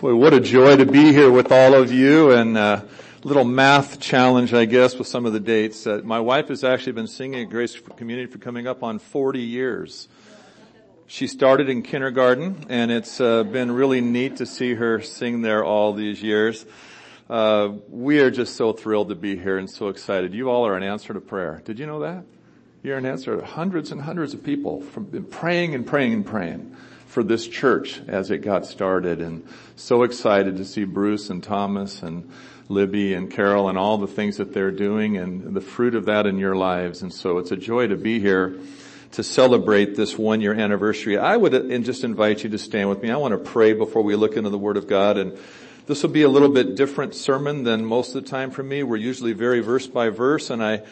Boy, what a joy to be here with all of you and a little math challenge, I guess, with some of the dates. Uh, my wife has actually been singing at Grace Community for coming up on 40 years. She started in kindergarten and it's uh, been really neat to see her sing there all these years. Uh, we are just so thrilled to be here and so excited. You all are an answer to prayer. Did you know that? You're an answer to hundreds and hundreds of people from praying and praying and praying for this church as it got started and so excited to see Bruce and Thomas and Libby and Carol and all the things that they're doing and the fruit of that in your lives. And so it's a joy to be here to celebrate this one year anniversary. I would uh, just invite you to stand with me. I want to pray before we look into the Word of God and this will be a little bit different sermon than most of the time for me. We're usually very verse by verse and I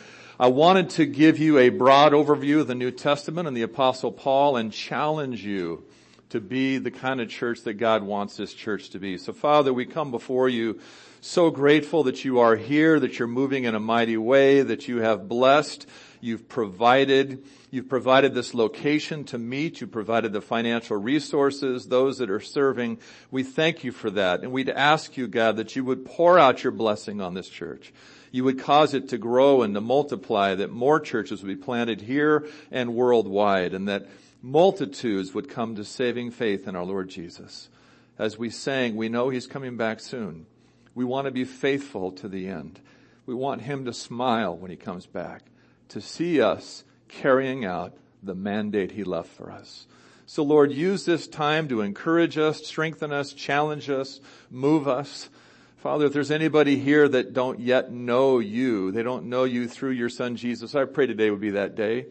I wanted to give you a broad overview of the New Testament and the Apostle Paul and challenge you to be the kind of church that God wants this church to be. So Father, we come before you so grateful that you are here, that you're moving in a mighty way, that you have blessed, you've provided, you've provided this location to meet, you provided the financial resources, those that are serving. We thank you for that. And we'd ask you, God, that you would pour out your blessing on this church you would cause it to grow and to multiply, that more churches would be planted here and worldwide, and that multitudes would come to saving faith in our Lord Jesus. As we sang, we know He's coming back soon. We want to be faithful to the end. We want Him to smile when He comes back, to see us carrying out the mandate He left for us. So Lord, use this time to encourage us, strengthen us, challenge us, move us. Father, if there's anybody here that don't yet know you, they don't know you through your son Jesus, I pray today would be that day.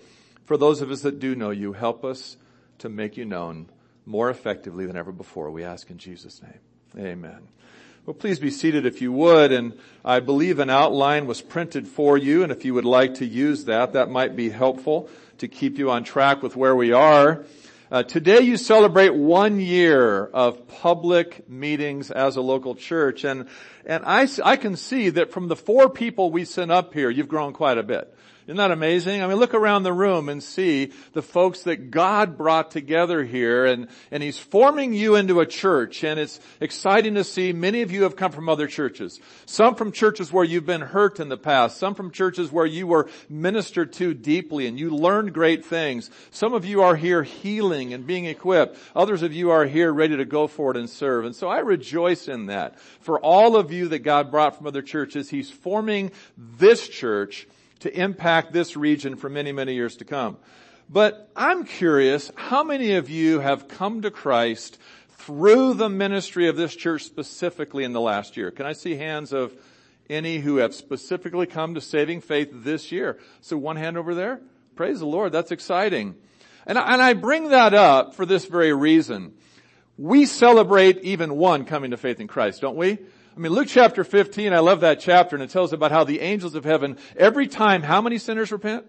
For those of us that do know you, help us to make you known more effectively than ever before. We ask in Jesus' name. Amen. Well, please be seated if you would, and I believe an outline was printed for you, and if you would like to use that, that might be helpful to keep you on track with where we are. Uh, today you celebrate one year of public meetings as a local church, and and I I can see that from the four people we sent up here, you've grown quite a bit. Isn't that amazing? I mean, look around the room and see the folks that God brought together here and, and He's forming you into a church and it's exciting to see many of you have come from other churches. Some from churches where you've been hurt in the past. Some from churches where you were ministered to deeply and you learned great things. Some of you are here healing and being equipped. Others of you are here ready to go for it and serve. And so I rejoice in that. For all of you that God brought from other churches, He's forming this church to impact this region for many, many years to come. But I'm curious, how many of you have come to Christ through the ministry of this church specifically in the last year? Can I see hands of any who have specifically come to saving faith this year? So one hand over there. Praise the Lord. That's exciting. And I, and I bring that up for this very reason. We celebrate even one coming to faith in Christ, don't we? I mean, Luke chapter 15, I love that chapter and it tells about how the angels of heaven, every time, how many sinners repent?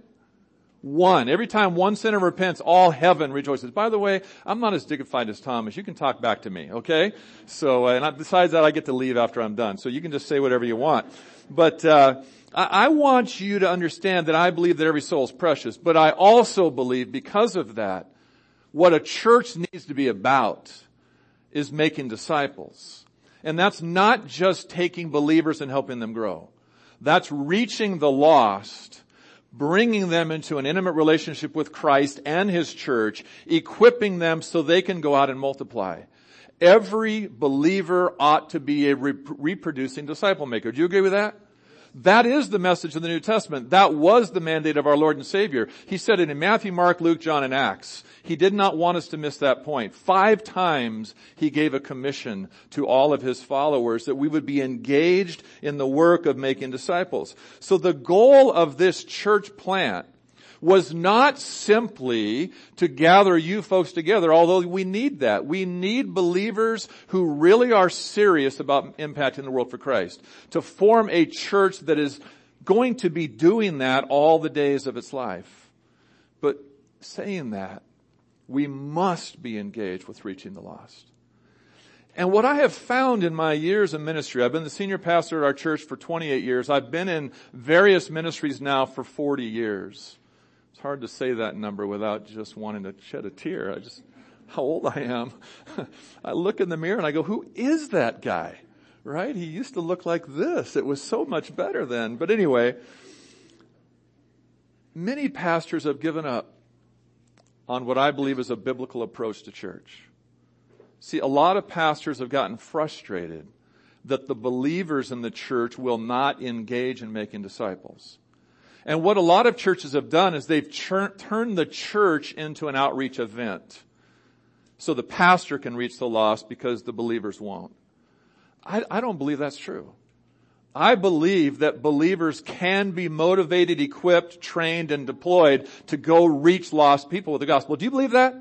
One. Every time one sinner repents, all heaven rejoices. By the way, I'm not as dignified as Thomas. You can talk back to me, okay? So, uh, and besides that, I get to leave after I'm done. So you can just say whatever you want. But, uh, I want you to understand that I believe that every soul is precious, but I also believe because of that, what a church needs to be about is making disciples. And that's not just taking believers and helping them grow. That's reaching the lost, bringing them into an intimate relationship with Christ and His church, equipping them so they can go out and multiply. Every believer ought to be a re- reproducing disciple maker. Do you agree with that? That is the message of the New Testament. That was the mandate of our Lord and Savior. He said it in Matthew, Mark, Luke, John, and Acts. He did not want us to miss that point. Five times he gave a commission to all of his followers that we would be engaged in the work of making disciples. So the goal of this church plant was not simply to gather you folks together, although we need that. We need believers who really are serious about impacting the world for Christ. To form a church that is going to be doing that all the days of its life. But saying that, we must be engaged with reaching the lost. And what I have found in my years of ministry, I've been the senior pastor at our church for 28 years. I've been in various ministries now for 40 years. Hard to say that number without just wanting to shed a tear. I just how old I am. I look in the mirror and I go, who is that guy? Right? He used to look like this. It was so much better then. But anyway, many pastors have given up on what I believe is a biblical approach to church. See, a lot of pastors have gotten frustrated that the believers in the church will not engage in making disciples. And what a lot of churches have done is they've turned the church into an outreach event. So the pastor can reach the lost because the believers won't. I, I don't believe that's true. I believe that believers can be motivated, equipped, trained, and deployed to go reach lost people with the gospel. Do you believe that?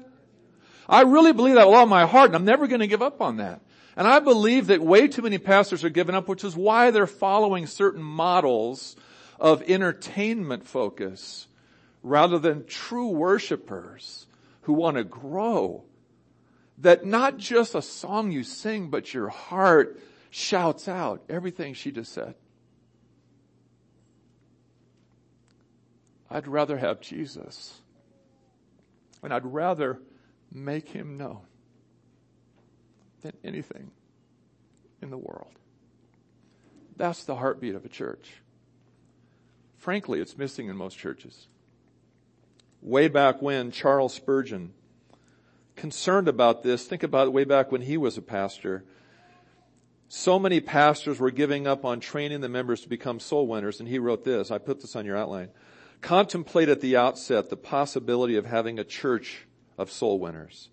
I really believe that with all my heart and I'm never going to give up on that. And I believe that way too many pastors are giving up, which is why they're following certain models of entertainment focus rather than true worshipers who want to grow. That not just a song you sing, but your heart shouts out everything she just said. I'd rather have Jesus. And I'd rather make him known than anything in the world. That's the heartbeat of a church. Frankly, it's missing in most churches. Way back when Charles Spurgeon, concerned about this, think about it way back when he was a pastor. So many pastors were giving up on training the members to become soul winners, and he wrote this. I put this on your outline. Contemplate at the outset the possibility of having a church of soul winners.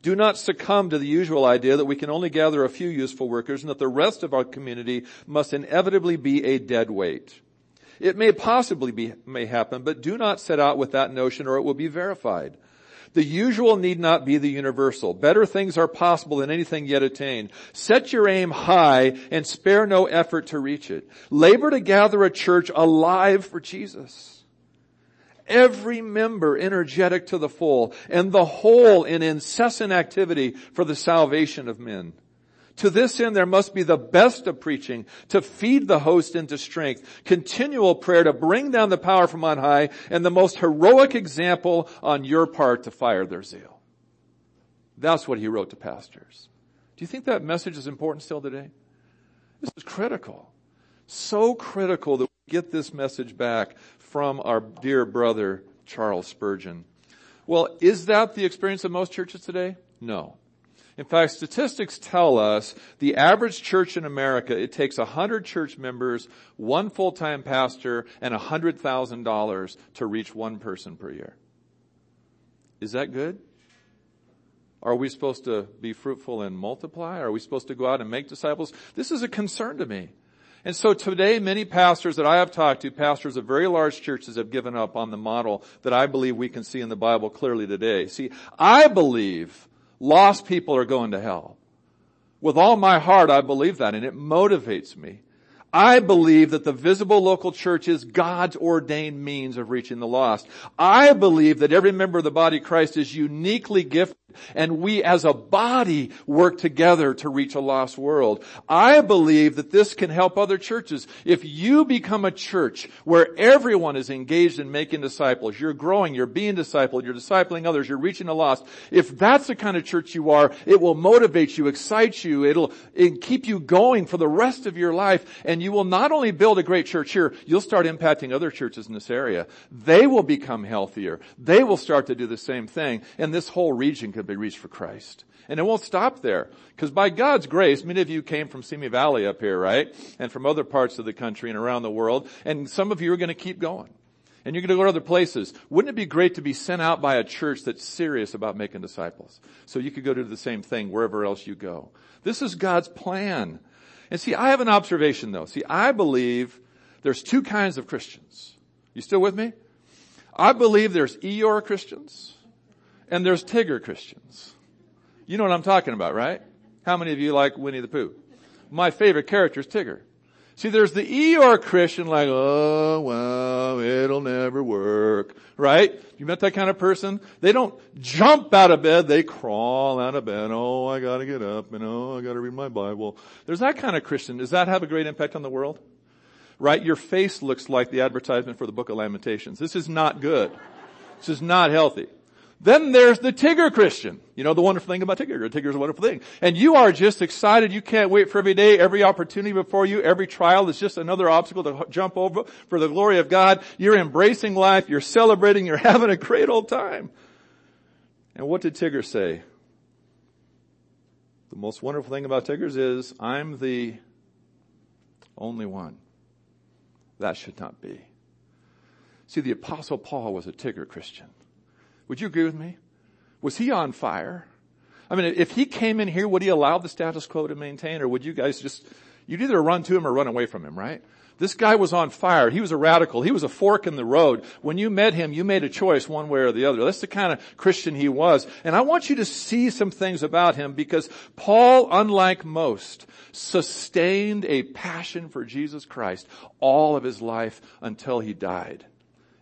Do not succumb to the usual idea that we can only gather a few useful workers and that the rest of our community must inevitably be a dead weight. It may possibly be, may happen, but do not set out with that notion or it will be verified. The usual need not be the universal. Better things are possible than anything yet attained. Set your aim high and spare no effort to reach it. Labor to gather a church alive for Jesus every member energetic to the full, and the whole in incessant activity for the salvation of men. To this end, there must be the best of preaching to feed the host into strength, continual prayer to bring down the power from on high, and the most heroic example on your part to fire their zeal. That's what he wrote to pastors. Do you think that message is important still today? This is critical. So critical that we get this message back from our dear brother, Charles Spurgeon. Well, is that the experience of most churches today? No. In fact, statistics tell us the average church in America, it takes 100 church members, one full-time pastor, and $100,000 to reach one person per year. Is that good? Are we supposed to be fruitful and multiply? Are we supposed to go out and make disciples? This is a concern to me. And so today, many pastors that I have talked to, pastors of very large churches have given up on the model that I believe we can see in the Bible clearly today. See, I believe lost people are going to hell. With all my heart, I believe that and it motivates me. I believe that the visible local church is God's ordained means of reaching the lost. I believe that every member of the body of Christ is uniquely gifted and we as a body work together to reach a lost world. I believe that this can help other churches. If you become a church where everyone is engaged in making disciples, you're growing, you're being discipled, you're discipling others, you're reaching the lost, if that's the kind of church you are, it will motivate you, excite you, it'll, it'll keep you going for the rest of your life, and you will not only build a great church here, you'll start impacting other churches in this area. They will become healthier. They will start to do the same thing, and this whole region could be reached for Christ. And it won't stop there. Because by God's grace, many of you came from Simi Valley up here, right? And from other parts of the country and around the world. And some of you are going to keep going. And you're going to go to other places. Wouldn't it be great to be sent out by a church that's serious about making disciples? So you could go do the same thing wherever else you go. This is God's plan. And see, I have an observation though. See, I believe there's two kinds of Christians. You still with me? I believe there's Eeyore Christians and there's Tigger Christians. You know what I'm talking about, right? How many of you like Winnie the Pooh? My favorite character is Tigger. See, there's the ER Christian like, oh, well, it'll never work, right? You met that kind of person? They don't jump out of bed, they crawl out of bed. Oh, I gotta get up and oh, I gotta read my Bible. There's that kind of Christian. Does that have a great impact on the world? Right? Your face looks like the advertisement for the book of Lamentations. This is not good. This is not healthy. Then there's the Tigger Christian. You know the wonderful thing about Tigger. Tigger's a wonderful thing. And you are just excited. You can't wait for every day, every opportunity before you, every trial is just another obstacle to jump over for the glory of God. You're embracing life. You're celebrating. You're having a great old time. And what did Tigger say? The most wonderful thing about Tiggers is I'm the only one. That should not be. See, the apostle Paul was a Tigger Christian. Would you agree with me? Was he on fire? I mean, if he came in here, would he allow the status quo to maintain or would you guys just, you'd either run to him or run away from him, right? This guy was on fire. He was a radical. He was a fork in the road. When you met him, you made a choice one way or the other. That's the kind of Christian he was. And I want you to see some things about him because Paul, unlike most, sustained a passion for Jesus Christ all of his life until he died.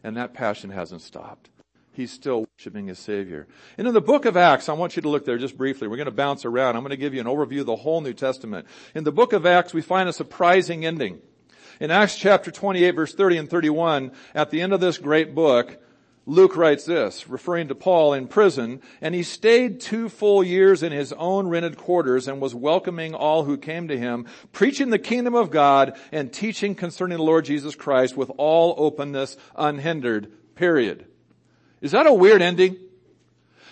And that passion hasn't stopped. He's still worshiping his Savior. And in the book of Acts, I want you to look there just briefly. We're going to bounce around. I'm going to give you an overview of the whole New Testament. In the book of Acts, we find a surprising ending. In Acts chapter 28 verse 30 and 31, at the end of this great book, Luke writes this, referring to Paul in prison, and he stayed two full years in his own rented quarters and was welcoming all who came to him, preaching the kingdom of God and teaching concerning the Lord Jesus Christ with all openness, unhindered, period. Is that a weird ending?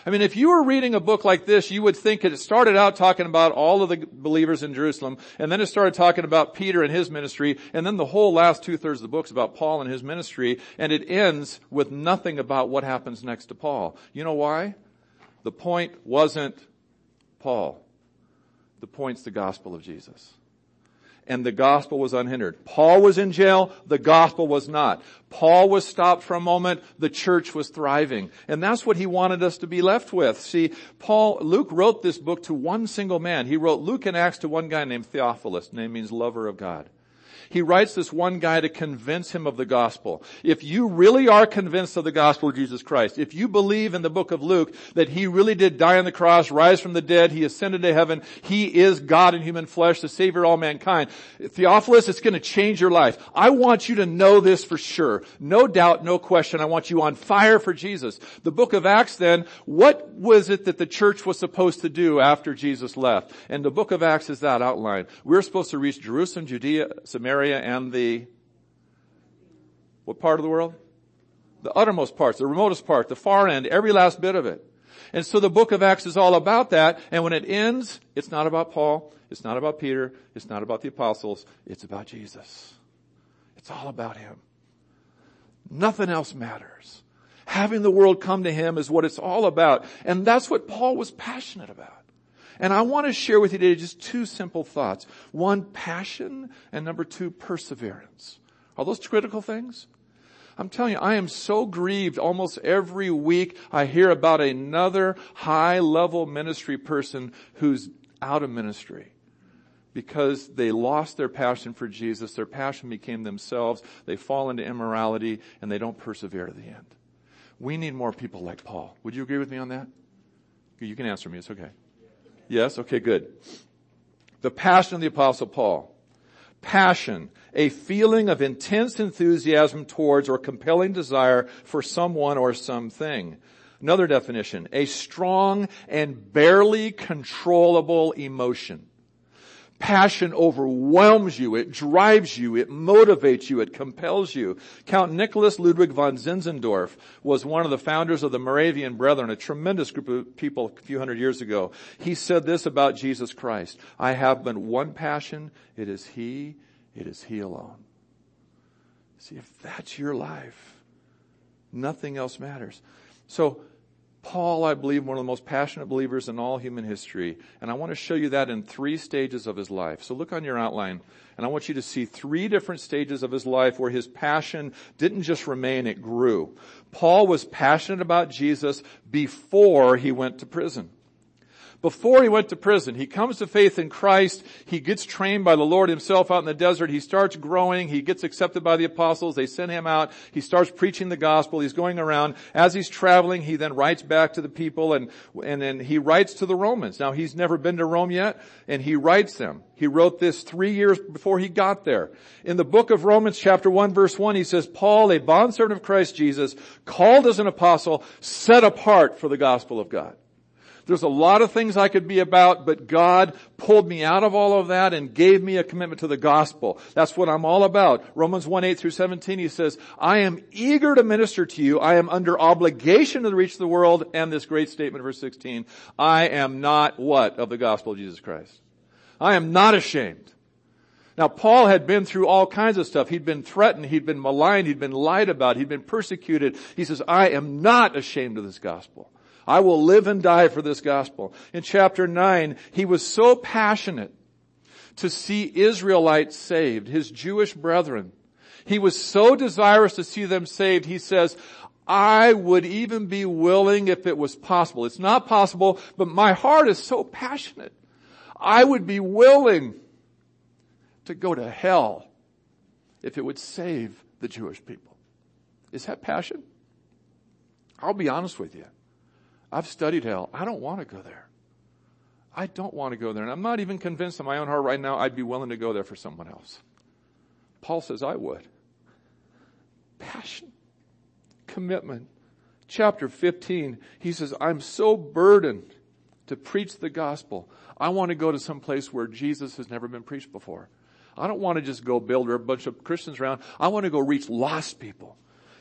I mean, if you were reading a book like this, you would think it started out talking about all of the believers in Jerusalem, and then it started talking about Peter and his ministry, and then the whole last two thirds of the book's about Paul and his ministry, and it ends with nothing about what happens next to Paul. You know why? The point wasn't Paul. The point's the gospel of Jesus and the gospel was unhindered. Paul was in jail, the gospel was not. Paul was stopped for a moment, the church was thriving. And that's what he wanted us to be left with. See, Paul, Luke wrote this book to one single man. He wrote Luke and Acts to one guy named Theophilus. Name means lover of God. He writes this one guy to convince him of the gospel. If you really are convinced of the gospel of Jesus Christ, if you believe in the book of Luke that he really did die on the cross, rise from the dead, he ascended to heaven, he is God in human flesh, the savior of all mankind. Theophilus, it's going to change your life. I want you to know this for sure. No doubt, no question. I want you on fire for Jesus. The book of Acts then, what was it that the church was supposed to do after Jesus left? And the book of Acts is that outline. We're supposed to reach Jerusalem, Judea, Samaria, Samaria and the, what part of the world? The uttermost parts, the remotest part, the far end, every last bit of it. And so the book of Acts is all about that. And when it ends, it's not about Paul. It's not about Peter. It's not about the apostles. It's about Jesus. It's all about Him. Nothing else matters. Having the world come to Him is what it's all about. And that's what Paul was passionate about. And I want to share with you today just two simple thoughts. One, passion, and number two, perseverance. Are those critical things? I'm telling you, I am so grieved almost every week I hear about another high level ministry person who's out of ministry because they lost their passion for Jesus. Their passion became themselves. They fall into immorality and they don't persevere to the end. We need more people like Paul. Would you agree with me on that? You can answer me. It's okay. Yes? Okay, good. The passion of the apostle Paul. Passion, a feeling of intense enthusiasm towards or compelling desire for someone or something. Another definition, a strong and barely controllable emotion. Passion overwhelms you. It drives you. It motivates you. It compels you. Count Nicholas Ludwig von Zinzendorf was one of the founders of the Moravian Brethren, a tremendous group of people a few hundred years ago. He said this about Jesus Christ. I have but one passion. It is He. It is He alone. See, if that's your life, nothing else matters. So Paul, I believe, one of the most passionate believers in all human history. And I want to show you that in three stages of his life. So look on your outline and I want you to see three different stages of his life where his passion didn't just remain, it grew. Paul was passionate about Jesus before he went to prison. Before he went to prison. He comes to faith in Christ. He gets trained by the Lord himself out in the desert. He starts growing. He gets accepted by the apostles. They send him out. He starts preaching the gospel. He's going around. As he's traveling, he then writes back to the people and, and then he writes to the Romans. Now he's never been to Rome yet and he writes them. He wrote this three years before he got there. In the book of Romans chapter 1 verse 1 he says, Paul, a bondservant of Christ Jesus, called as an apostle, set apart for the gospel of God. There's a lot of things I could be about, but God pulled me out of all of that and gave me a commitment to the gospel. That's what I'm all about. Romans 1, 8 through 17, he says, I am eager to minister to you. I am under obligation to reach the world. And this great statement, verse 16, I am not what? Of the gospel of Jesus Christ. I am not ashamed. Now Paul had been through all kinds of stuff. He'd been threatened, he'd been maligned, he'd been lied about, he'd been persecuted. He says, I am not ashamed of this gospel. I will live and die for this gospel. In chapter 9, he was so passionate to see Israelites saved, his Jewish brethren. He was so desirous to see them saved, he says, I would even be willing if it was possible. It's not possible, but my heart is so passionate. I would be willing to go to hell if it would save the Jewish people. Is that passion? I'll be honest with you. I've studied hell. I don't want to go there. I don't want to go there. And I'm not even convinced in my own heart right now I'd be willing to go there for someone else. Paul says I would. Passion. Commitment. Chapter 15, he says, I'm so burdened to preach the gospel. I want to go to some place where Jesus has never been preached before. I don't want to just go build a bunch of Christians around. I want to go reach lost people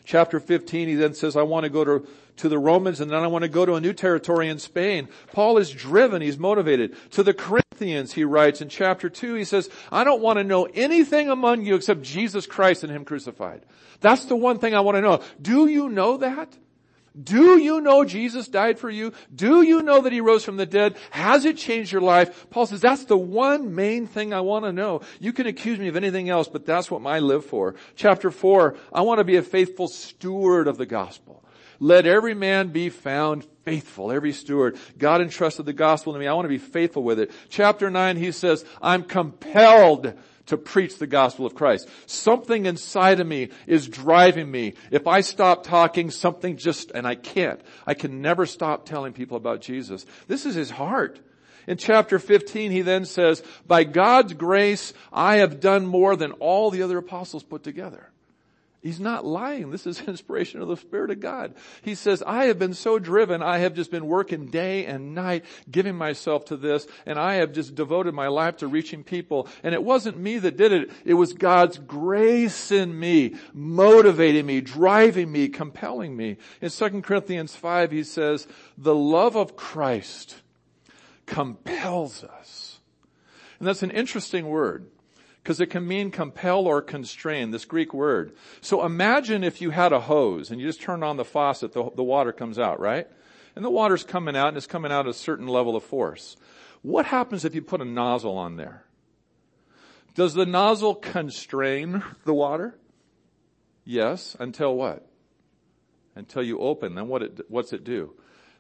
chapter 15, he then says, I want to go to, to the Romans and then I want to go to a new territory in Spain. Paul is driven, he's motivated. To the Corinthians, he writes in chapter 2, he says, I don't want to know anything among you except Jesus Christ and Him crucified. That's the one thing I want to know. Do you know that? Do you know Jesus died for you? Do you know that He rose from the dead? Has it changed your life? Paul says, that's the one main thing I want to know. You can accuse me of anything else, but that's what I live for. Chapter four, I want to be a faithful steward of the gospel. Let every man be found faithful, every steward. God entrusted the gospel to me. I want to be faithful with it. Chapter nine, he says, I'm compelled to preach the gospel of Christ. Something inside of me is driving me. If I stop talking, something just, and I can't. I can never stop telling people about Jesus. This is his heart. In chapter 15, he then says, by God's grace, I have done more than all the other apostles put together. He's not lying. This is inspiration of the Spirit of God. He says, I have been so driven. I have just been working day and night, giving myself to this, and I have just devoted my life to reaching people. And it wasn't me that did it. It was God's grace in me, motivating me, driving me, compelling me. In 2 Corinthians 5, he says, the love of Christ compels us. And that's an interesting word because it can mean compel or constrain, this Greek word. So imagine if you had a hose and you just turn on the faucet, the, the water comes out, right? And the water's coming out and it's coming out at a certain level of force. What happens if you put a nozzle on there? Does the nozzle constrain the water? Yes, until what? Until you open, then what it, what's it do?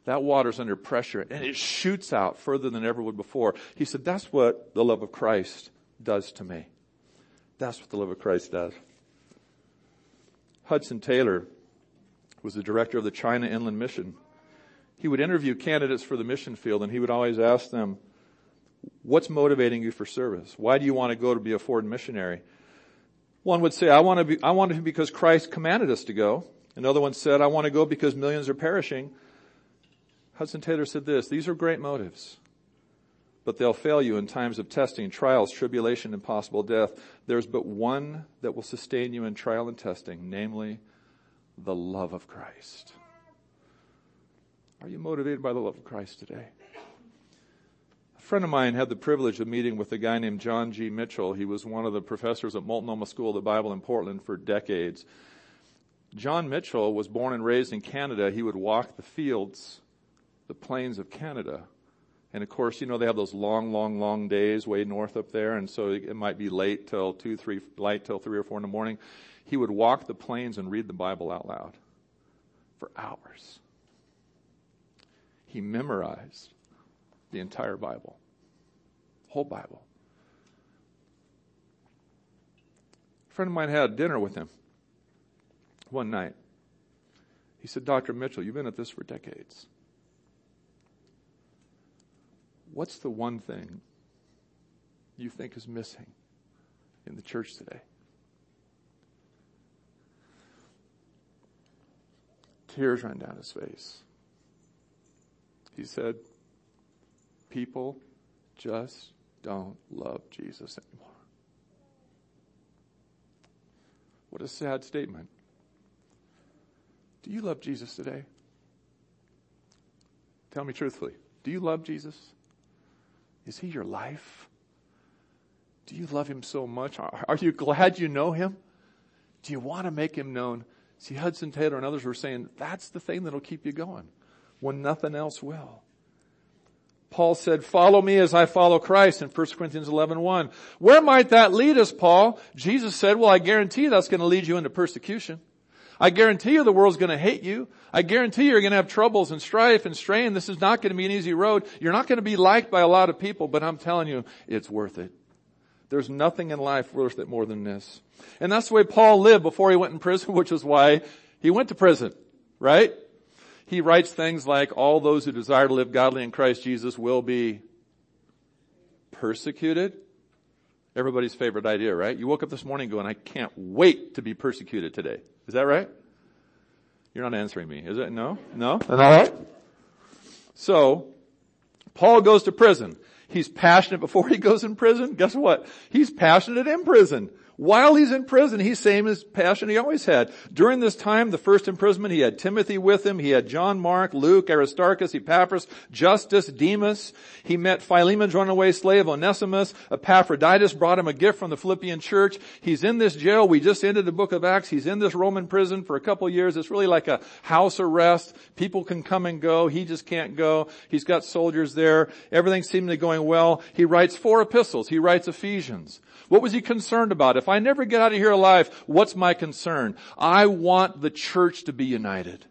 That water's under pressure and it shoots out further than ever would before. He said, that's what the love of Christ does to me. That's what the love of Christ does. Hudson Taylor was the director of the China Inland Mission. He would interview candidates for the mission field and he would always ask them, what's motivating you for service? Why do you want to go to be a foreign missionary? One would say, I want to be, I want to because Christ commanded us to go. Another one said, I want to go because millions are perishing. Hudson Taylor said this, these are great motives but they'll fail you in times of testing, trials, tribulation, and possible death. There's but one that will sustain you in trial and testing, namely the love of Christ. Are you motivated by the love of Christ today? A friend of mine had the privilege of meeting with a guy named John G. Mitchell. He was one of the professors at Multnomah School of the Bible in Portland for decades. John Mitchell was born and raised in Canada. He would walk the fields, the plains of Canada and of course, you know, they have those long, long, long days way north up there. And so it might be late till two, three, light till three or four in the morning. He would walk the plains and read the Bible out loud for hours. He memorized The entire Bible. Whole Bible. A friend of mine had dinner with him one night. He said, Dr. Mitchell, you've been at this for decades. What's the one thing you think is missing in the church today? Tears ran down his face. He said, People just don't love Jesus anymore. What a sad statement. Do you love Jesus today? Tell me truthfully. Do you love Jesus? Is he your life? Do you love him so much? Are you glad you know him? Do you want to make him known? See, Hudson Taylor and others were saying that's the thing that'll keep you going when nothing else will. Paul said, follow me as I follow Christ in 1 Corinthians 11, 1. Where might that lead us, Paul? Jesus said, well, I guarantee that's going to lead you into persecution. I guarantee you the world's going to hate you. I guarantee you're going to have troubles and strife and strain. This is not going to be an easy road. You're not going to be liked by a lot of people, but I'm telling you, it's worth it. There's nothing in life worth it more than this. And that's the way Paul lived before he went in prison, which is why he went to prison, right? He writes things like, all those who desire to live godly in Christ Jesus will be persecuted. Everybody's favorite idea, right? You woke up this morning going, I can't wait to be persecuted today. Is that right? You're not answering me, is it? No? No? Is that right? So, Paul goes to prison. He's passionate before he goes in prison. Guess what? He's passionate in prison. While he's in prison, he's same as passion he always had. During this time, the first imprisonment, he had Timothy with him. He had John Mark, Luke, Aristarchus, Epaphras, Justus, Demas. He met Philemon's runaway slave, Onesimus. Epaphroditus brought him a gift from the Philippian church. He's in this jail. We just ended the book of Acts. He's in this Roman prison for a couple years. It's really like a house arrest. People can come and go. He just can't go. He's got soldiers there. Everything seemed to be going well. He writes four epistles. He writes Ephesians. What was he concerned about? If I never get out of here alive, what's my concern? I want the church to be united.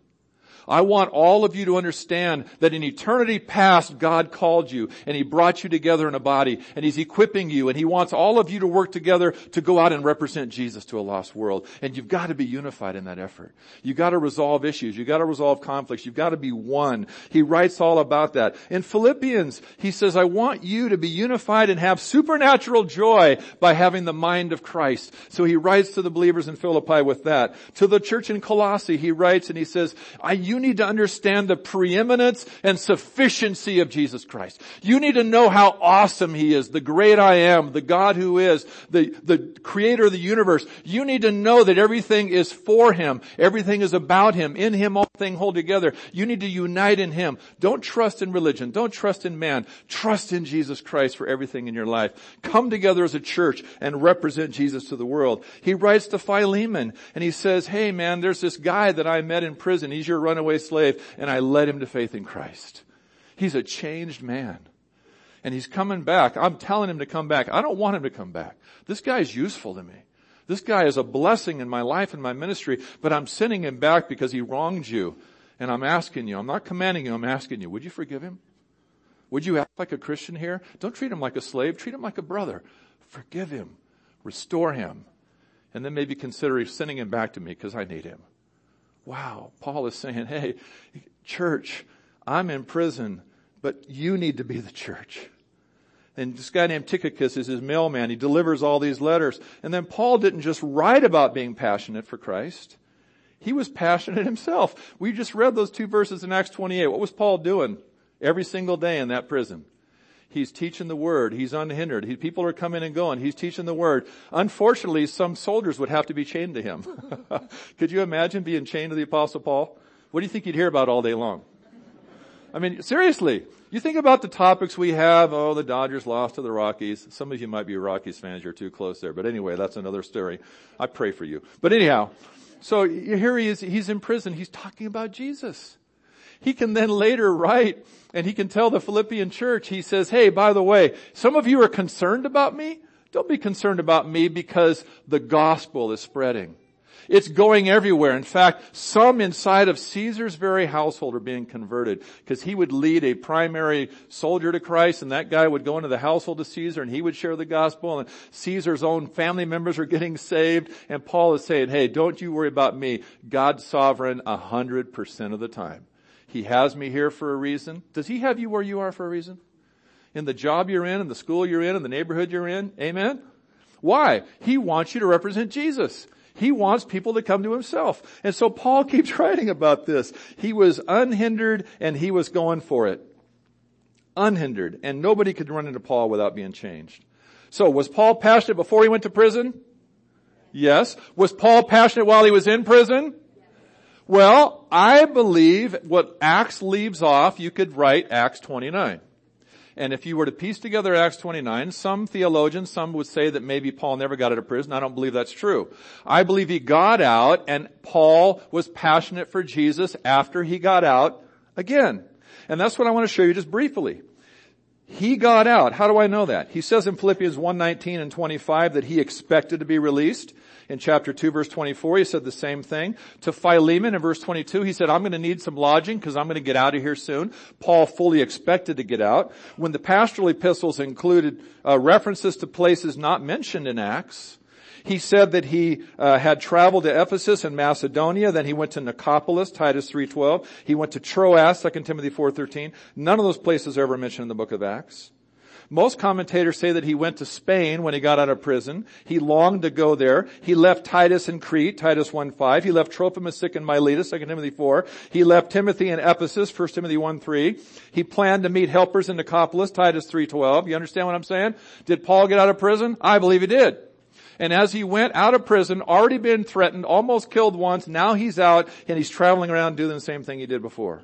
I want all of you to understand that in eternity past, God called you and He brought you together in a body and He's equipping you and He wants all of you to work together to go out and represent Jesus to a lost world. And you've got to be unified in that effort. You've got to resolve issues. You've got to resolve conflicts. You've got to be one. He writes all about that. In Philippians, he says, I want you to be unified and have supernatural joy by having the mind of Christ. So he writes to the believers in Philippi with that. To the church in Colossae, he writes and he says, I, you need to understand the preeminence and sufficiency of Jesus Christ. You need to know how awesome He is, the great I am, the God who is, the, the creator of the universe. You need to know that everything is for Him. Everything is about Him. In Him all things hold together. You need to unite in Him. Don't trust in religion. Don't trust in man. Trust in Jesus Christ for everything in your life. Come together as a church and represent Jesus to the world. He writes to Philemon and he says, hey man, there's this guy that I met in prison. He's your runaway slave and I led him to faith in Christ. He's a changed man. And he's coming back. I'm telling him to come back. I don't want him to come back. This guy is useful to me. This guy is a blessing in my life and my ministry, but I'm sending him back because he wronged you. And I'm asking you, I'm not commanding you, I'm asking you, would you forgive him? Would you act like a Christian here? Don't treat him like a slave, treat him like a brother. Forgive him, restore him, and then maybe consider sending him back to me because I need him. Wow, Paul is saying, hey, church, I'm in prison, but you need to be the church. And this guy named Tychicus is his mailman. He delivers all these letters. And then Paul didn't just write about being passionate for Christ. He was passionate himself. We just read those two verses in Acts 28. What was Paul doing every single day in that prison? He's teaching the word. He's unhindered. He, people are coming and going. He's teaching the word. Unfortunately, some soldiers would have to be chained to him. Could you imagine being chained to the apostle Paul? What do you think you'd hear about all day long? I mean, seriously, you think about the topics we have. Oh, the Dodgers lost to the Rockies. Some of you might be Rockies fans. You're too close there. But anyway, that's another story. I pray for you. But anyhow, so here he is. He's in prison. He's talking about Jesus. He can then later write and he can tell the Philippian church, he says, hey, by the way, some of you are concerned about me. Don't be concerned about me because the gospel is spreading. It's going everywhere. In fact, some inside of Caesar's very household are being converted because he would lead a primary soldier to Christ and that guy would go into the household of Caesar and he would share the gospel and Caesar's own family members are getting saved and Paul is saying, hey, don't you worry about me. God's sovereign a hundred percent of the time. He has me here for a reason. Does he have you where you are for a reason? In the job you're in, in the school you're in, in the neighborhood you're in? Amen? Why? He wants you to represent Jesus. He wants people to come to himself. And so Paul keeps writing about this. He was unhindered and he was going for it. Unhindered. And nobody could run into Paul without being changed. So was Paul passionate before he went to prison? Yes. Was Paul passionate while he was in prison? Well, I believe what Acts leaves off, you could write Acts 29. And if you were to piece together Acts 29, some theologians, some would say that maybe Paul never got out of prison. I don't believe that's true. I believe he got out and Paul was passionate for Jesus after he got out again. And that's what I want to show you just briefly. He got out. How do I know that? He says in Philippians 1:19 and 25 that he expected to be released. In chapter 2 verse 24 he said the same thing. To Philemon in verse 22 he said, I'm going to need some lodging because I'm going to get out of here soon. Paul fully expected to get out. When the pastoral epistles included uh, references to places not mentioned in Acts, he said that he uh, had traveled to Ephesus and Macedonia. Then he went to Nicopolis, Titus 3.12. He went to Troas, 2 Timothy 4.13. None of those places are ever mentioned in the book of Acts. Most commentators say that he went to Spain when he got out of prison. He longed to go there. He left Titus in Crete, Titus 1.5. He left Trophimus sick in Miletus, 2 Timothy 4. He left Timothy in Ephesus, 1 Timothy 1.3. He planned to meet helpers in Nicopolis, Titus 3.12. You understand what I'm saying? Did Paul get out of prison? I believe he did. And as he went out of prison, already been threatened, almost killed once, now he's out and he's traveling around doing the same thing he did before.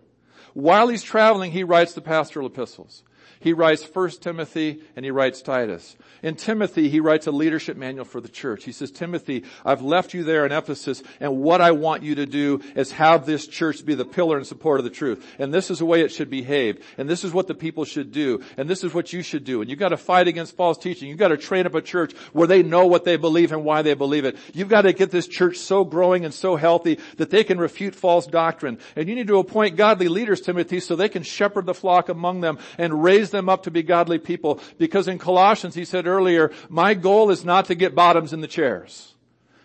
While he's traveling, he writes the pastoral epistles. He writes 1 Timothy and he writes Titus. In Timothy, he writes a leadership manual for the church. He says, Timothy, I've left you there in Ephesus and what I want you to do is have this church be the pillar and support of the truth. And this is the way it should behave. And this is what the people should do. And this is what you should do. And you've got to fight against false teaching. You've got to train up a church where they know what they believe and why they believe it. You've got to get this church so growing and so healthy that they can refute false doctrine. And you need to appoint godly leaders, Timothy, so they can shepherd the flock among them and raise them up to be godly people. Because in Colossians, he said earlier, my goal is not to get bottoms in the chairs.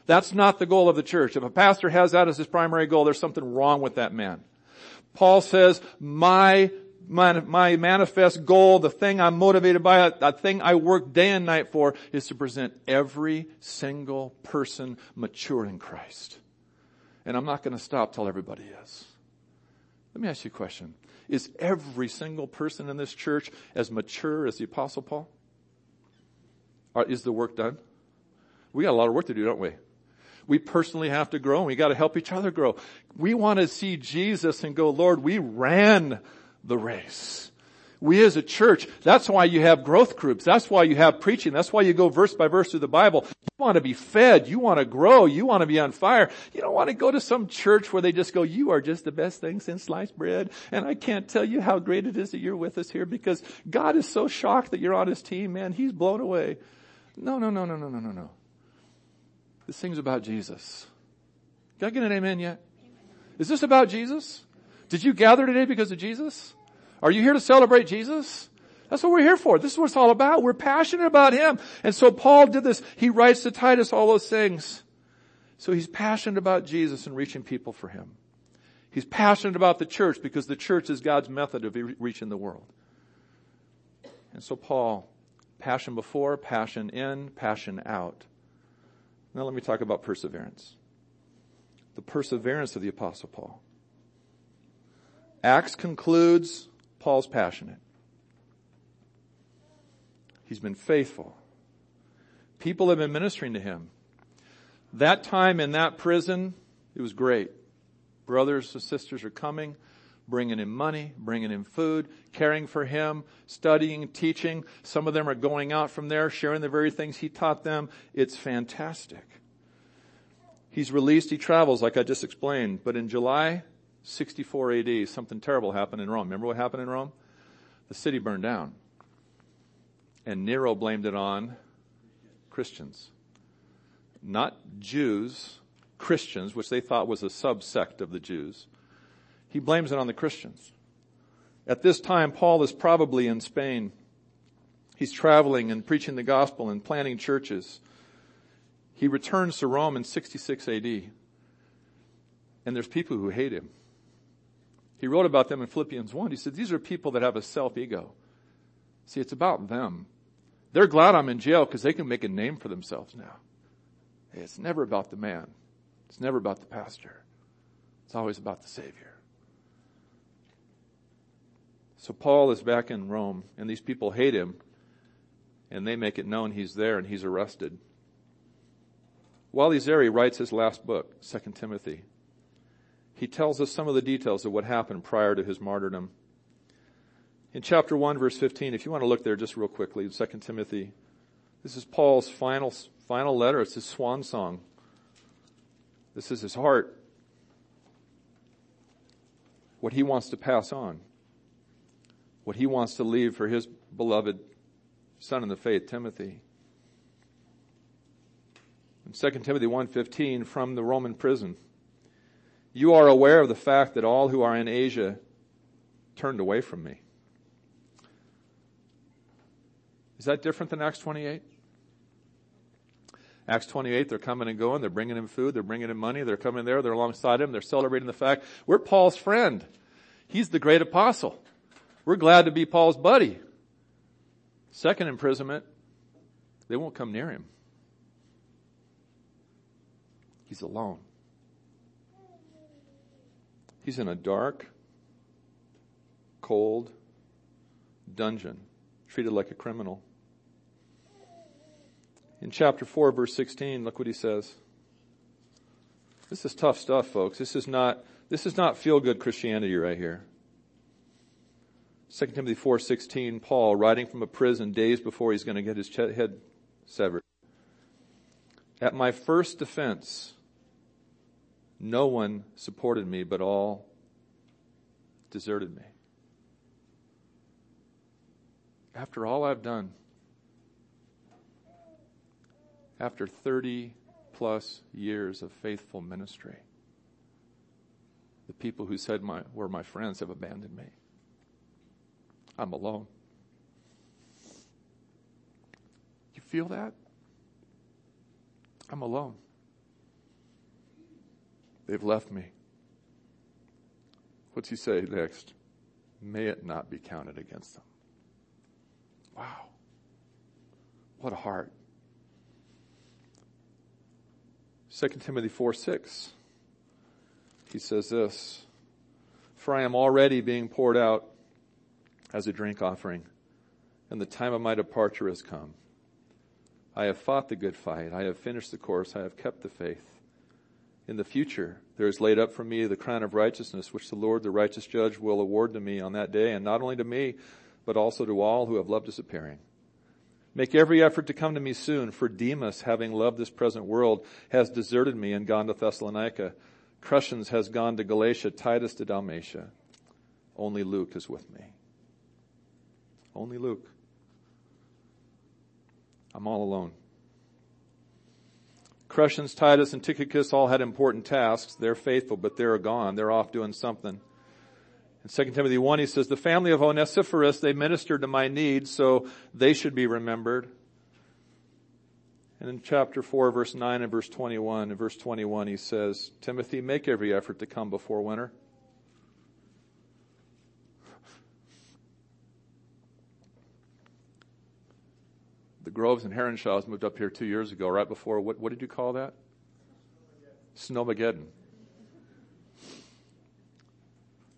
That's not the goal of the church. If a pastor has that as his primary goal, there's something wrong with that man. Paul says, my my, my, manifest goal, the thing I'm motivated by, the thing I work day and night for is to present every single person mature in Christ. And I'm not going to stop till everybody is. Let me ask you a question. Is every single person in this church as mature as the apostle Paul? Or is the work done? We got a lot of work to do, don't we? We personally have to grow and we got to help each other grow. We want to see Jesus and go, Lord, we ran the race. We as a church, that's why you have growth groups. That's why you have preaching. That's why you go verse by verse through the Bible. You want to be fed. You want to grow. You want to be on fire. You don't want to go to some church where they just go, you are just the best thing since sliced bread. And I can't tell you how great it is that you're with us here because God is so shocked that you're on his team, man. He's blown away. No, no, no, no, no, no, no, no. This thing's about Jesus. Can I get an amen yet? Is this about Jesus? Did you gather today because of Jesus? Are you here to celebrate Jesus? That's what we're here for. This is what it's all about. We're passionate about Him. And so Paul did this. He writes to Titus all those things. So he's passionate about Jesus and reaching people for Him. He's passionate about the church because the church is God's method of reaching the world. And so Paul, passion before, passion in, passion out. Now let me talk about perseverance. The perseverance of the apostle Paul. Acts concludes Paul's passionate. He's been faithful. People have been ministering to him. That time in that prison, it was great. Brothers and sisters are coming, bringing him money, bringing him food, caring for him, studying, teaching. Some of them are going out from there, sharing the very things he taught them. It's fantastic. He's released, he travels like I just explained, but in July 64 AD, something terrible happened in Rome. Remember what happened in Rome? The city burned down. And Nero blamed it on Christians. Not Jews, Christians, which they thought was a subsect of the Jews. He blames it on the Christians. At this time, Paul is probably in Spain. He's traveling and preaching the gospel and planting churches. He returns to Rome in 66 AD. And there's people who hate him. He wrote about them in Philippians 1. He said, these are people that have a self-ego. See, it's about them. They're glad I'm in jail because they can make a name for themselves now. It's never about the man. It's never about the pastor. It's always about the Savior. So Paul is back in Rome, and these people hate him, and they make it known he's there, and he's arrested. While he's there, he writes his last book, 2 Timothy. He tells us some of the details of what happened prior to his martyrdom. In chapter 1 verse 15, if you want to look there just real quickly, 2 Timothy, this is Paul's final, final letter. It's his swan song. This is his heart. What he wants to pass on. What he wants to leave for his beloved son in the faith, Timothy. In 2 Timothy 1.15, from the Roman prison, you are aware of the fact that all who are in Asia turned away from me. Is that different than Acts 28? Acts 28, they're coming and going, they're bringing him food, they're bringing him money, they're coming there, they're alongside him, they're celebrating the fact, we're Paul's friend. He's the great apostle. We're glad to be Paul's buddy. Second imprisonment, they won't come near him. He's alone. He's in a dark, cold dungeon, treated like a criminal. In chapter 4 verse 16, look what he says. This is tough stuff, folks. This is not, this is not feel good Christianity right here. 2 Timothy 4:16, Paul writing from a prison days before he's going to get his head severed. At my first defense, no one supported me, but all deserted me. After all I've done, after 30 plus years of faithful ministry, the people who said my, were my friends have abandoned me. I'm alone. You feel that? I'm alone. They've left me. What's he say next? May it not be counted against them. Wow. What a heart. 2 Timothy 4 6. He says this For I am already being poured out as a drink offering, and the time of my departure has come. I have fought the good fight. I have finished the course. I have kept the faith. In the future, there is laid up for me the crown of righteousness, which the Lord, the righteous judge, will award to me on that day, and not only to me, but also to all who have loved his appearing. Make every effort to come to me soon, for Demas, having loved this present world, has deserted me and gone to Thessalonica. Crescens has gone to Galatia, Titus to Dalmatia. Only Luke is with me. Only Luke. I'm all alone. Crescens, Titus, and Tychicus all had important tasks. They're faithful, but they're gone. They're off doing something. In 2 Timothy 1, he says, the family of Onesiphorus, they ministered to my needs, so they should be remembered. And in chapter 4, verse 9 and verse 21, in verse 21, he says, Timothy, make every effort to come before winter. The Groves and Herenshaws moved up here two years ago, right before, what, what did you call that? Snowmageddon.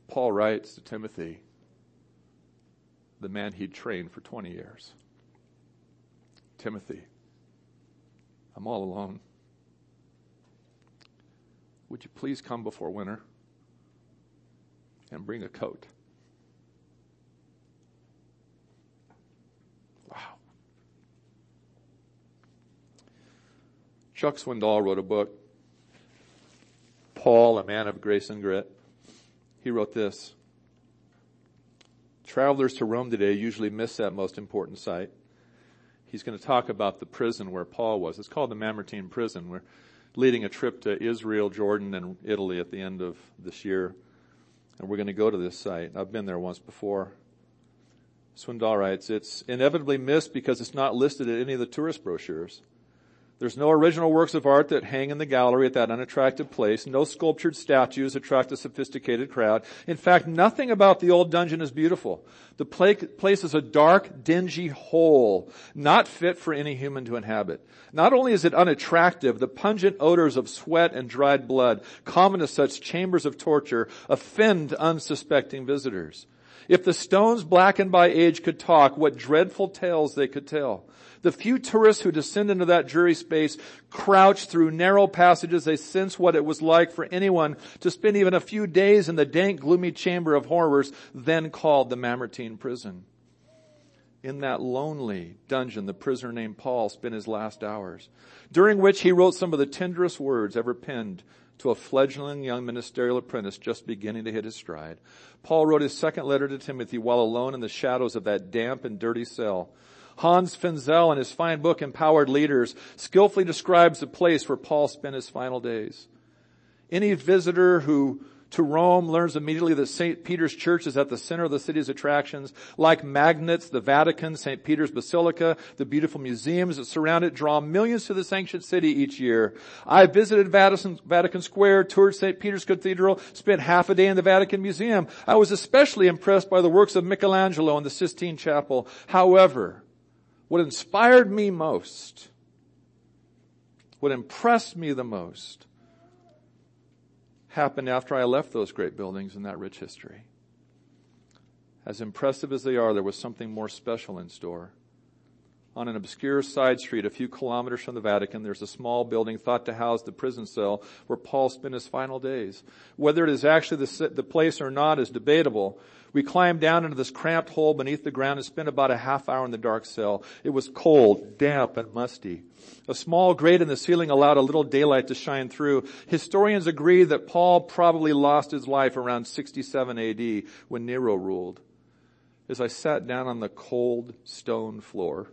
Paul writes to Timothy, the man he'd trained for 20 years Timothy, I'm all alone. Would you please come before winter and bring a coat? Chuck Swindoll wrote a book, Paul, a man of grace and grit. He wrote this. Travelers to Rome today usually miss that most important site. He's going to talk about the prison where Paul was. It's called the Mamertine prison We're leading a trip to Israel, Jordan, and Italy at the end of this year. And we're going to go to this site. I've been there once before. Swindoll writes, it's inevitably missed because it's not listed in any of the tourist brochures. There's no original works of art that hang in the gallery at that unattractive place. No sculptured statues attract a sophisticated crowd. In fact, nothing about the old dungeon is beautiful. The place is a dark, dingy hole, not fit for any human to inhabit. Not only is it unattractive, the pungent odors of sweat and dried blood, common to such chambers of torture, offend unsuspecting visitors. If the stones blackened by age could talk, what dreadful tales they could tell. The few tourists who descend into that dreary space crouch through narrow passages. They sense what it was like for anyone to spend even a few days in the dank, gloomy chamber of horrors then called the Mamertine prison. In that lonely dungeon, the prisoner named Paul spent his last hours, during which he wrote some of the tenderest words ever penned to a fledgling young ministerial apprentice just beginning to hit his stride. Paul wrote his second letter to Timothy while alone in the shadows of that damp and dirty cell. Hans Finzel in his fine book, Empowered Leaders, skillfully describes the place where Paul spent his final days. Any visitor who to Rome learns immediately that St. Peter's Church is at the center of the city's attractions. Like magnets, the Vatican, St. Peter's Basilica, the beautiful museums that surround it draw millions to this ancient city each year. I visited Vatican, Square, toured St. Peter's Cathedral, spent half a day in the Vatican Museum. I was especially impressed by the works of Michelangelo in the Sistine Chapel. However, what inspired me most, what impressed me the most, happened after I left those great buildings and that rich history. As impressive as they are, there was something more special in store. On an obscure side street a few kilometers from the Vatican, there's a small building thought to house the prison cell where Paul spent his final days. Whether it is actually the, the place or not is debatable, we climbed down into this cramped hole beneath the ground and spent about a half hour in the dark cell. It was cold, damp, and musty. A small grate in the ceiling allowed a little daylight to shine through. Historians agree that Paul probably lost his life around 67 AD when Nero ruled. As I sat down on the cold stone floor,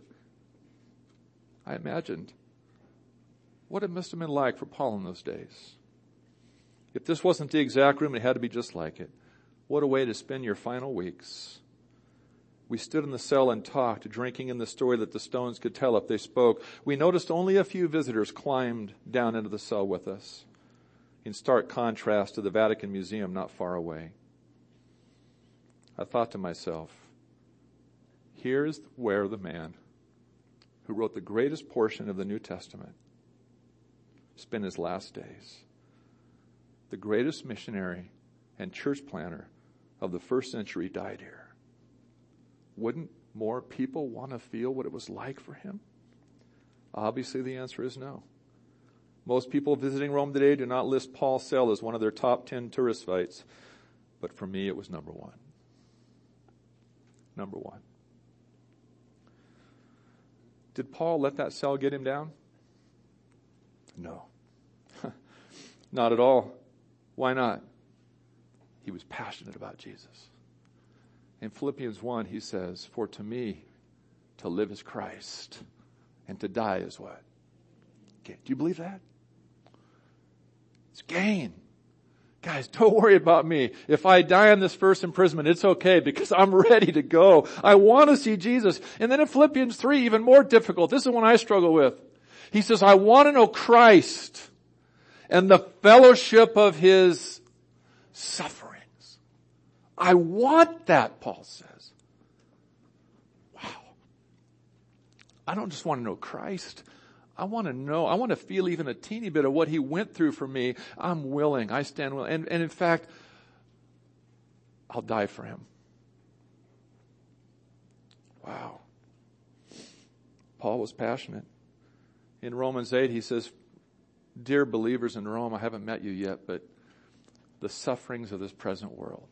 I imagined what it must have been like for Paul in those days. If this wasn't the exact room, it had to be just like it. What a way to spend your final weeks. We stood in the cell and talked, drinking in the story that the stones could tell if they spoke. We noticed only a few visitors climbed down into the cell with us, in stark contrast to the Vatican Museum not far away. I thought to myself, here's where the man who wrote the greatest portion of the New Testament spent his last days. The greatest missionary and church planter of the first century died here. Wouldn't more people want to feel what it was like for him? Obviously, the answer is no. Most people visiting Rome today do not list Paul's cell as one of their top 10 tourist sites, but for me, it was number one. Number one. Did Paul let that cell get him down? No. not at all. Why not? He was passionate about Jesus. In Philippians 1, he says, For to me, to live is Christ, and to die is what? Do you believe that? It's gain. Guys, don't worry about me. If I die in this first imprisonment, it's okay because I'm ready to go. I want to see Jesus. And then in Philippians 3, even more difficult. This is one I struggle with. He says, I want to know Christ and the fellowship of His suffering. I want that, Paul says. Wow. I don't just want to know Christ. I want to know, I want to feel even a teeny bit of what he went through for me. I'm willing. I stand willing. And, and in fact, I'll die for him. Wow. Paul was passionate. In Romans 8, he says, Dear believers in Rome, I haven't met you yet, but the sufferings of this present world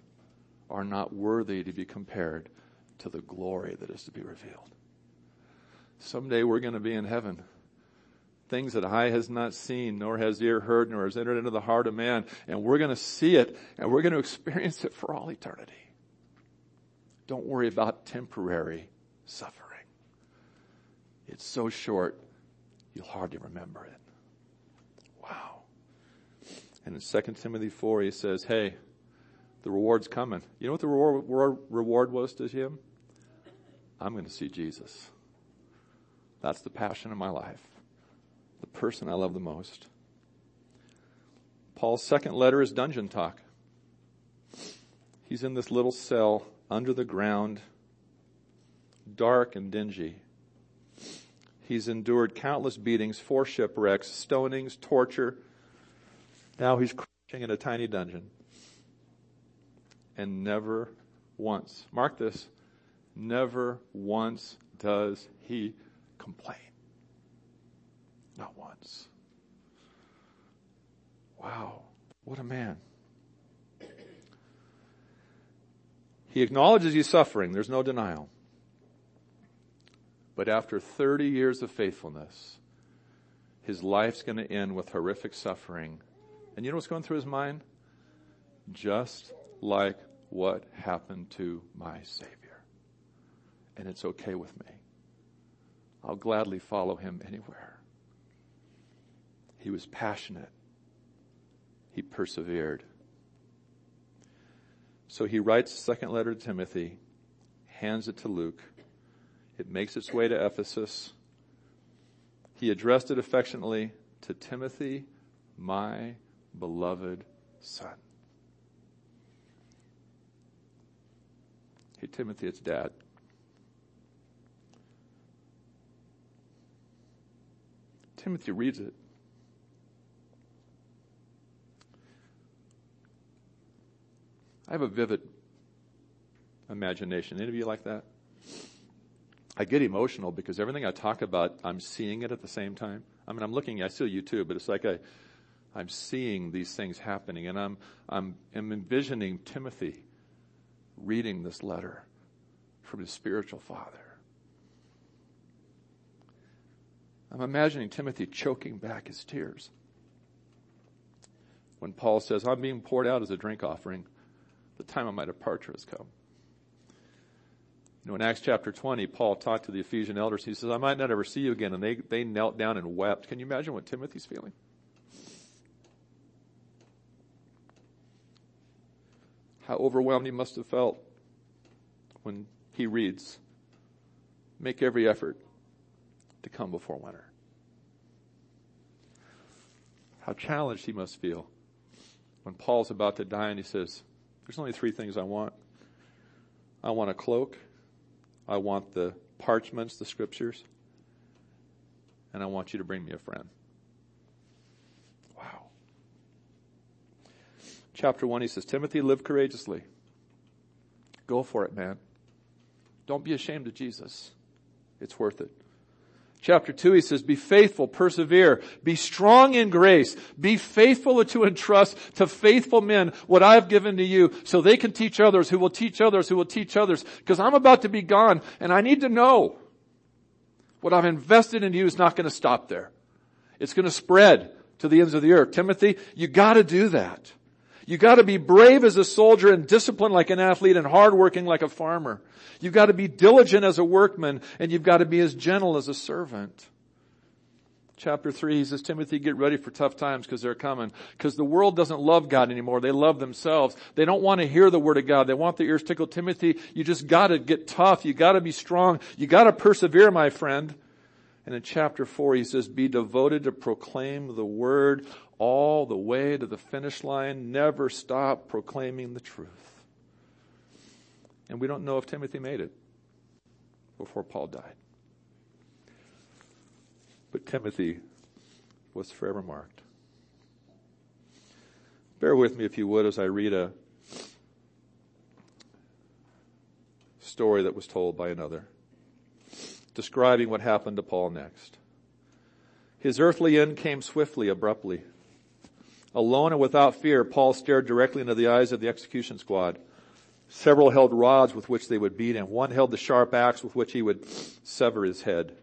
are not worthy to be compared to the glory that is to be revealed. Someday we're going to be in heaven. Things that eye has not seen, nor has ear heard, nor has entered into the heart of man. And we're going to see it, and we're going to experience it for all eternity. Don't worry about temporary suffering. It's so short, you'll hardly remember it. Wow. And in 2 Timothy 4, he says, hey, the reward's coming. You know what the reward, reward was to him? I'm going to see Jesus. That's the passion of my life. The person I love the most. Paul's second letter is dungeon talk. He's in this little cell under the ground, dark and dingy. He's endured countless beatings, four shipwrecks, stonings, torture. Now he's crouching in a tiny dungeon. And never once, mark this, never once does he complain. Not once. Wow, what a man. He acknowledges he's suffering. There's no denial. But after 30 years of faithfulness, his life's going to end with horrific suffering. And you know what's going through his mind? Just like what happened to my Savior. And it's okay with me. I'll gladly follow him anywhere. He was passionate. He persevered. So he writes the second letter to Timothy, hands it to Luke. It makes its way to Ephesus. He addressed it affectionately to Timothy, my beloved son. Hey, Timothy, it's dad. Timothy reads it. I have a vivid imagination. Any of you like that? I get emotional because everything I talk about, I'm seeing it at the same time. I mean, I'm looking, I see you too, but it's like I, I'm seeing these things happening and I'm, I'm, I'm envisioning Timothy reading this letter from his spiritual father. I'm imagining Timothy choking back his tears when Paul says, I'm being poured out as a drink offering. The time of my departure has come. You know, in Acts chapter 20, Paul talked to the Ephesian elders. He says, I might not ever see you again. And they, they knelt down and wept. Can you imagine what Timothy's feeling? How overwhelmed he must have felt when he reads, Make every effort to come before winter. How challenged he must feel when Paul's about to die and he says, There's only three things I want. I want a cloak, I want the parchments, the scriptures, and I want you to bring me a friend. Wow. Chapter 1, he says, Timothy, live courageously. Go for it, man. Don't be ashamed of Jesus. It's worth it. Chapter 2, he says, be faithful, persevere, be strong in grace, be faithful to entrust to faithful men what I've given to you so they can teach others who will teach others who will teach others because I'm about to be gone and I need to know what I've invested in you is not going to stop there. It's going to spread to the ends of the earth. Timothy, you gotta do that. You gotta be brave as a soldier and disciplined like an athlete and hardworking like a farmer. You've gotta be diligent as a workman and you've gotta be as gentle as a servant. Chapter 3, he says, Timothy, get ready for tough times because they're coming. Because the world doesn't love God anymore. They love themselves. They don't want to hear the word of God. They want their ears tickled. Timothy, you just gotta get tough. You gotta be strong. You gotta persevere, my friend. And in chapter 4, he says, be devoted to proclaim the word all the way to the finish line. Never stop proclaiming the truth. And we don't know if Timothy made it before Paul died. But Timothy was forever marked. Bear with me, if you would, as I read a story that was told by another, describing what happened to Paul next. His earthly end came swiftly, abruptly. Alone and without fear, Paul stared directly into the eyes of the execution squad. Several held rods with which they would beat him. One held the sharp axe with which he would sever his head.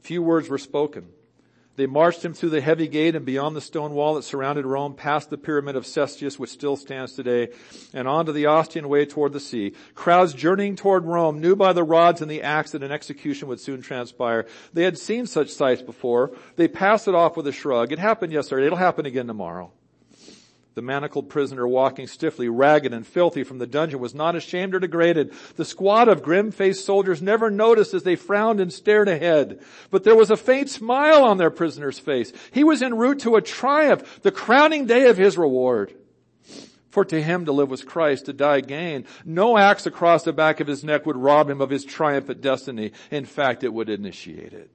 Few words were spoken. They marched him through the heavy gate and beyond the stone wall that surrounded Rome, past the pyramid of Cestius, which still stands today, and onto the Ostian way toward the sea. Crowds journeying toward Rome knew by the rods and the axe that an execution would soon transpire. They had seen such sights before. They passed it off with a shrug. It happened yesterday. It'll happen again tomorrow. The manacled prisoner walking stiffly, ragged and filthy from the dungeon was not ashamed or degraded. The squad of grim-faced soldiers never noticed as they frowned and stared ahead. But there was a faint smile on their prisoner's face. He was en route to a triumph, the crowning day of his reward. For to him to live was Christ, to die gain. No axe across the back of his neck would rob him of his triumphant destiny. In fact, it would initiate it.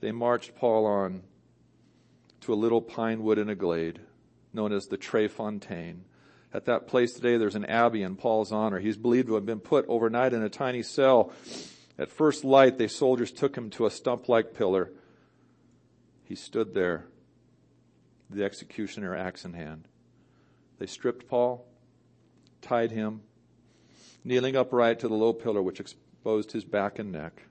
They marched Paul on to a little pine wood in a glade known as the Tre Fontane. At that place today, there's an abbey in Paul's honor. He's believed to have been put overnight in a tiny cell. At first light, the soldiers took him to a stump-like pillar. He stood there, the executioner axe in hand. They stripped Paul, tied him, kneeling upright to the low pillar which exposed his back and neck.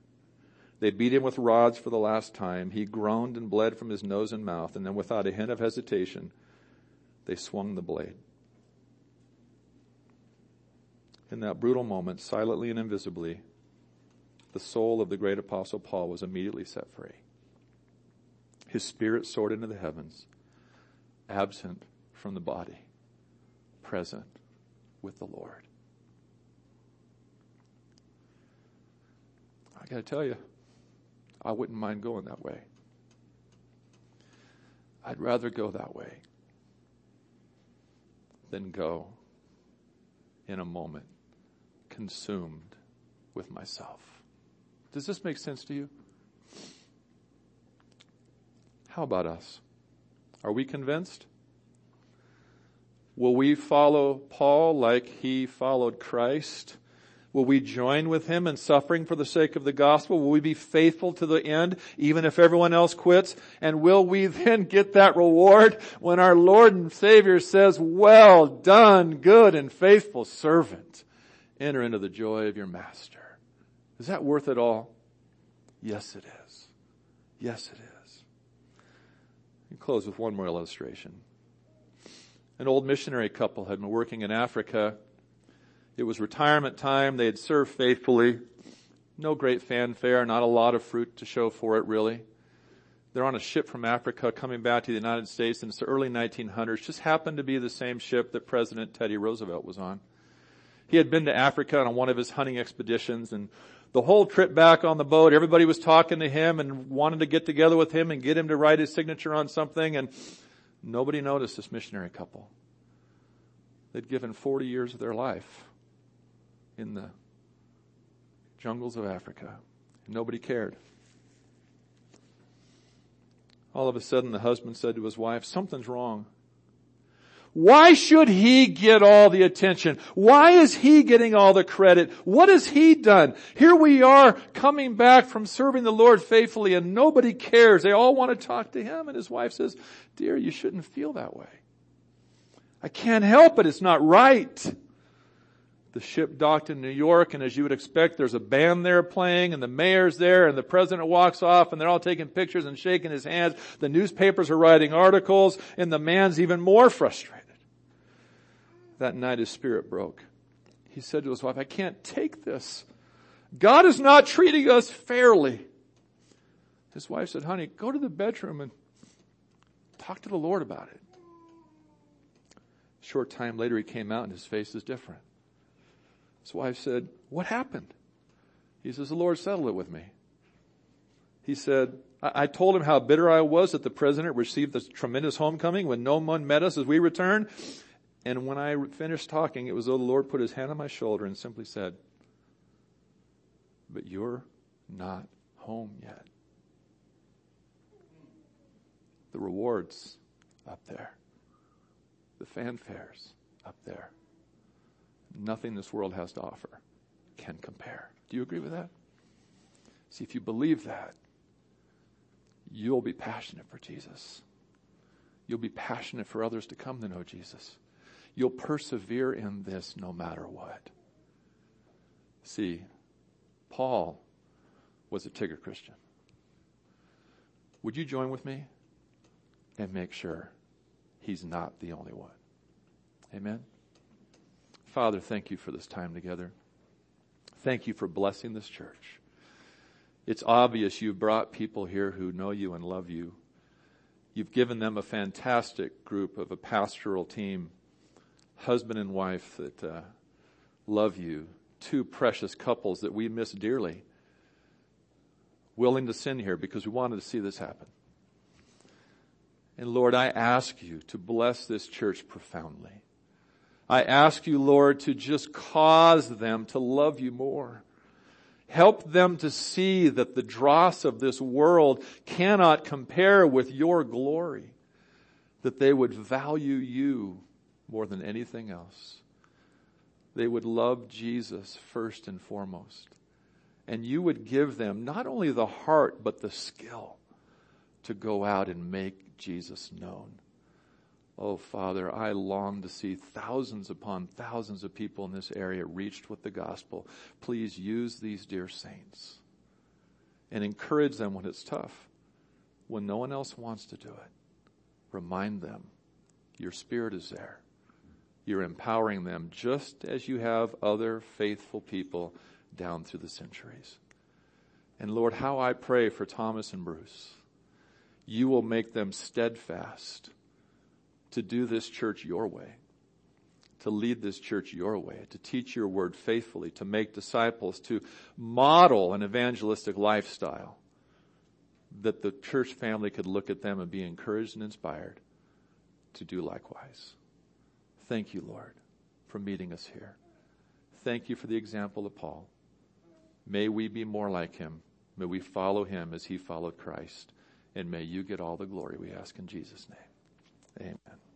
They beat him with rods for the last time. He groaned and bled from his nose and mouth, and then without a hint of hesitation, they swung the blade. In that brutal moment, silently and invisibly, the soul of the great apostle Paul was immediately set free. His spirit soared into the heavens, absent from the body, present with the Lord. I gotta tell you, I wouldn't mind going that way. I'd rather go that way than go in a moment consumed with myself. Does this make sense to you? How about us? Are we convinced? Will we follow Paul like he followed Christ? Will we join with him in suffering for the sake of the gospel? Will we be faithful to the end, even if everyone else quits? And will we then get that reward when our Lord and Savior says, well done, good and faithful servant. Enter into the joy of your master. Is that worth it all? Yes, it is. Yes, it is. We close with one more illustration. An old missionary couple had been working in Africa it was retirement time. They had served faithfully. No great fanfare, not a lot of fruit to show for it really. They're on a ship from Africa coming back to the United States and it's the early 1900s. Just happened to be the same ship that President Teddy Roosevelt was on. He had been to Africa on one of his hunting expeditions and the whole trip back on the boat, everybody was talking to him and wanted to get together with him and get him to write his signature on something and nobody noticed this missionary couple. They'd given 40 years of their life in the jungles of Africa. Nobody cared. All of a sudden the husband said to his wife, something's wrong. Why should he get all the attention? Why is he getting all the credit? What has he done? Here we are coming back from serving the Lord faithfully and nobody cares. They all want to talk to him and his wife says, dear, you shouldn't feel that way. I can't help it. It's not right the ship docked in New York, and as you would expect, there's a band there playing, and the mayor's there, and the president walks off, and they're all taking pictures and shaking his hands. The newspapers are writing articles, and the man's even more frustrated. That night his spirit broke. He said to his wife, I can't take this. God is not treating us fairly. His wife said, honey, go to the bedroom and talk to the Lord about it. A short time later he came out and his face is different. His wife said, what happened? He says, the Lord settled it with me. He said, I, told him how bitter I was that the president received this tremendous homecoming when no one met us as we returned. And when I finished talking, it was though the Lord put his hand on my shoulder and simply said, but you're not home yet. The rewards up there. The fanfares up there nothing this world has to offer can compare. Do you agree with that? See, if you believe that, you'll be passionate for Jesus. You'll be passionate for others to come to know Jesus. You'll persevere in this no matter what. See, Paul was a Tigger Christian. Would you join with me and make sure he's not the only one? Amen. Father, thank you for this time together. Thank you for blessing this church. It's obvious you've brought people here who know you and love you. You've given them a fantastic group of a pastoral team, husband and wife that uh, love you, two precious couples that we miss dearly, willing to sin here because we wanted to see this happen. And Lord, I ask you to bless this church profoundly. I ask you, Lord, to just cause them to love you more. Help them to see that the dross of this world cannot compare with your glory. That they would value you more than anything else. They would love Jesus first and foremost. And you would give them not only the heart, but the skill to go out and make Jesus known. Oh, Father, I long to see thousands upon thousands of people in this area reached with the gospel. Please use these dear saints and encourage them when it's tough, when no one else wants to do it. Remind them your spirit is there. You're empowering them just as you have other faithful people down through the centuries. And Lord, how I pray for Thomas and Bruce. You will make them steadfast to do this church your way, to lead this church your way, to teach your word faithfully, to make disciples, to model an evangelistic lifestyle that the church family could look at them and be encouraged and inspired to do likewise. Thank you, Lord, for meeting us here. Thank you for the example of Paul. May we be more like him. May we follow him as he followed Christ. And may you get all the glory we ask in Jesus' name. Amen.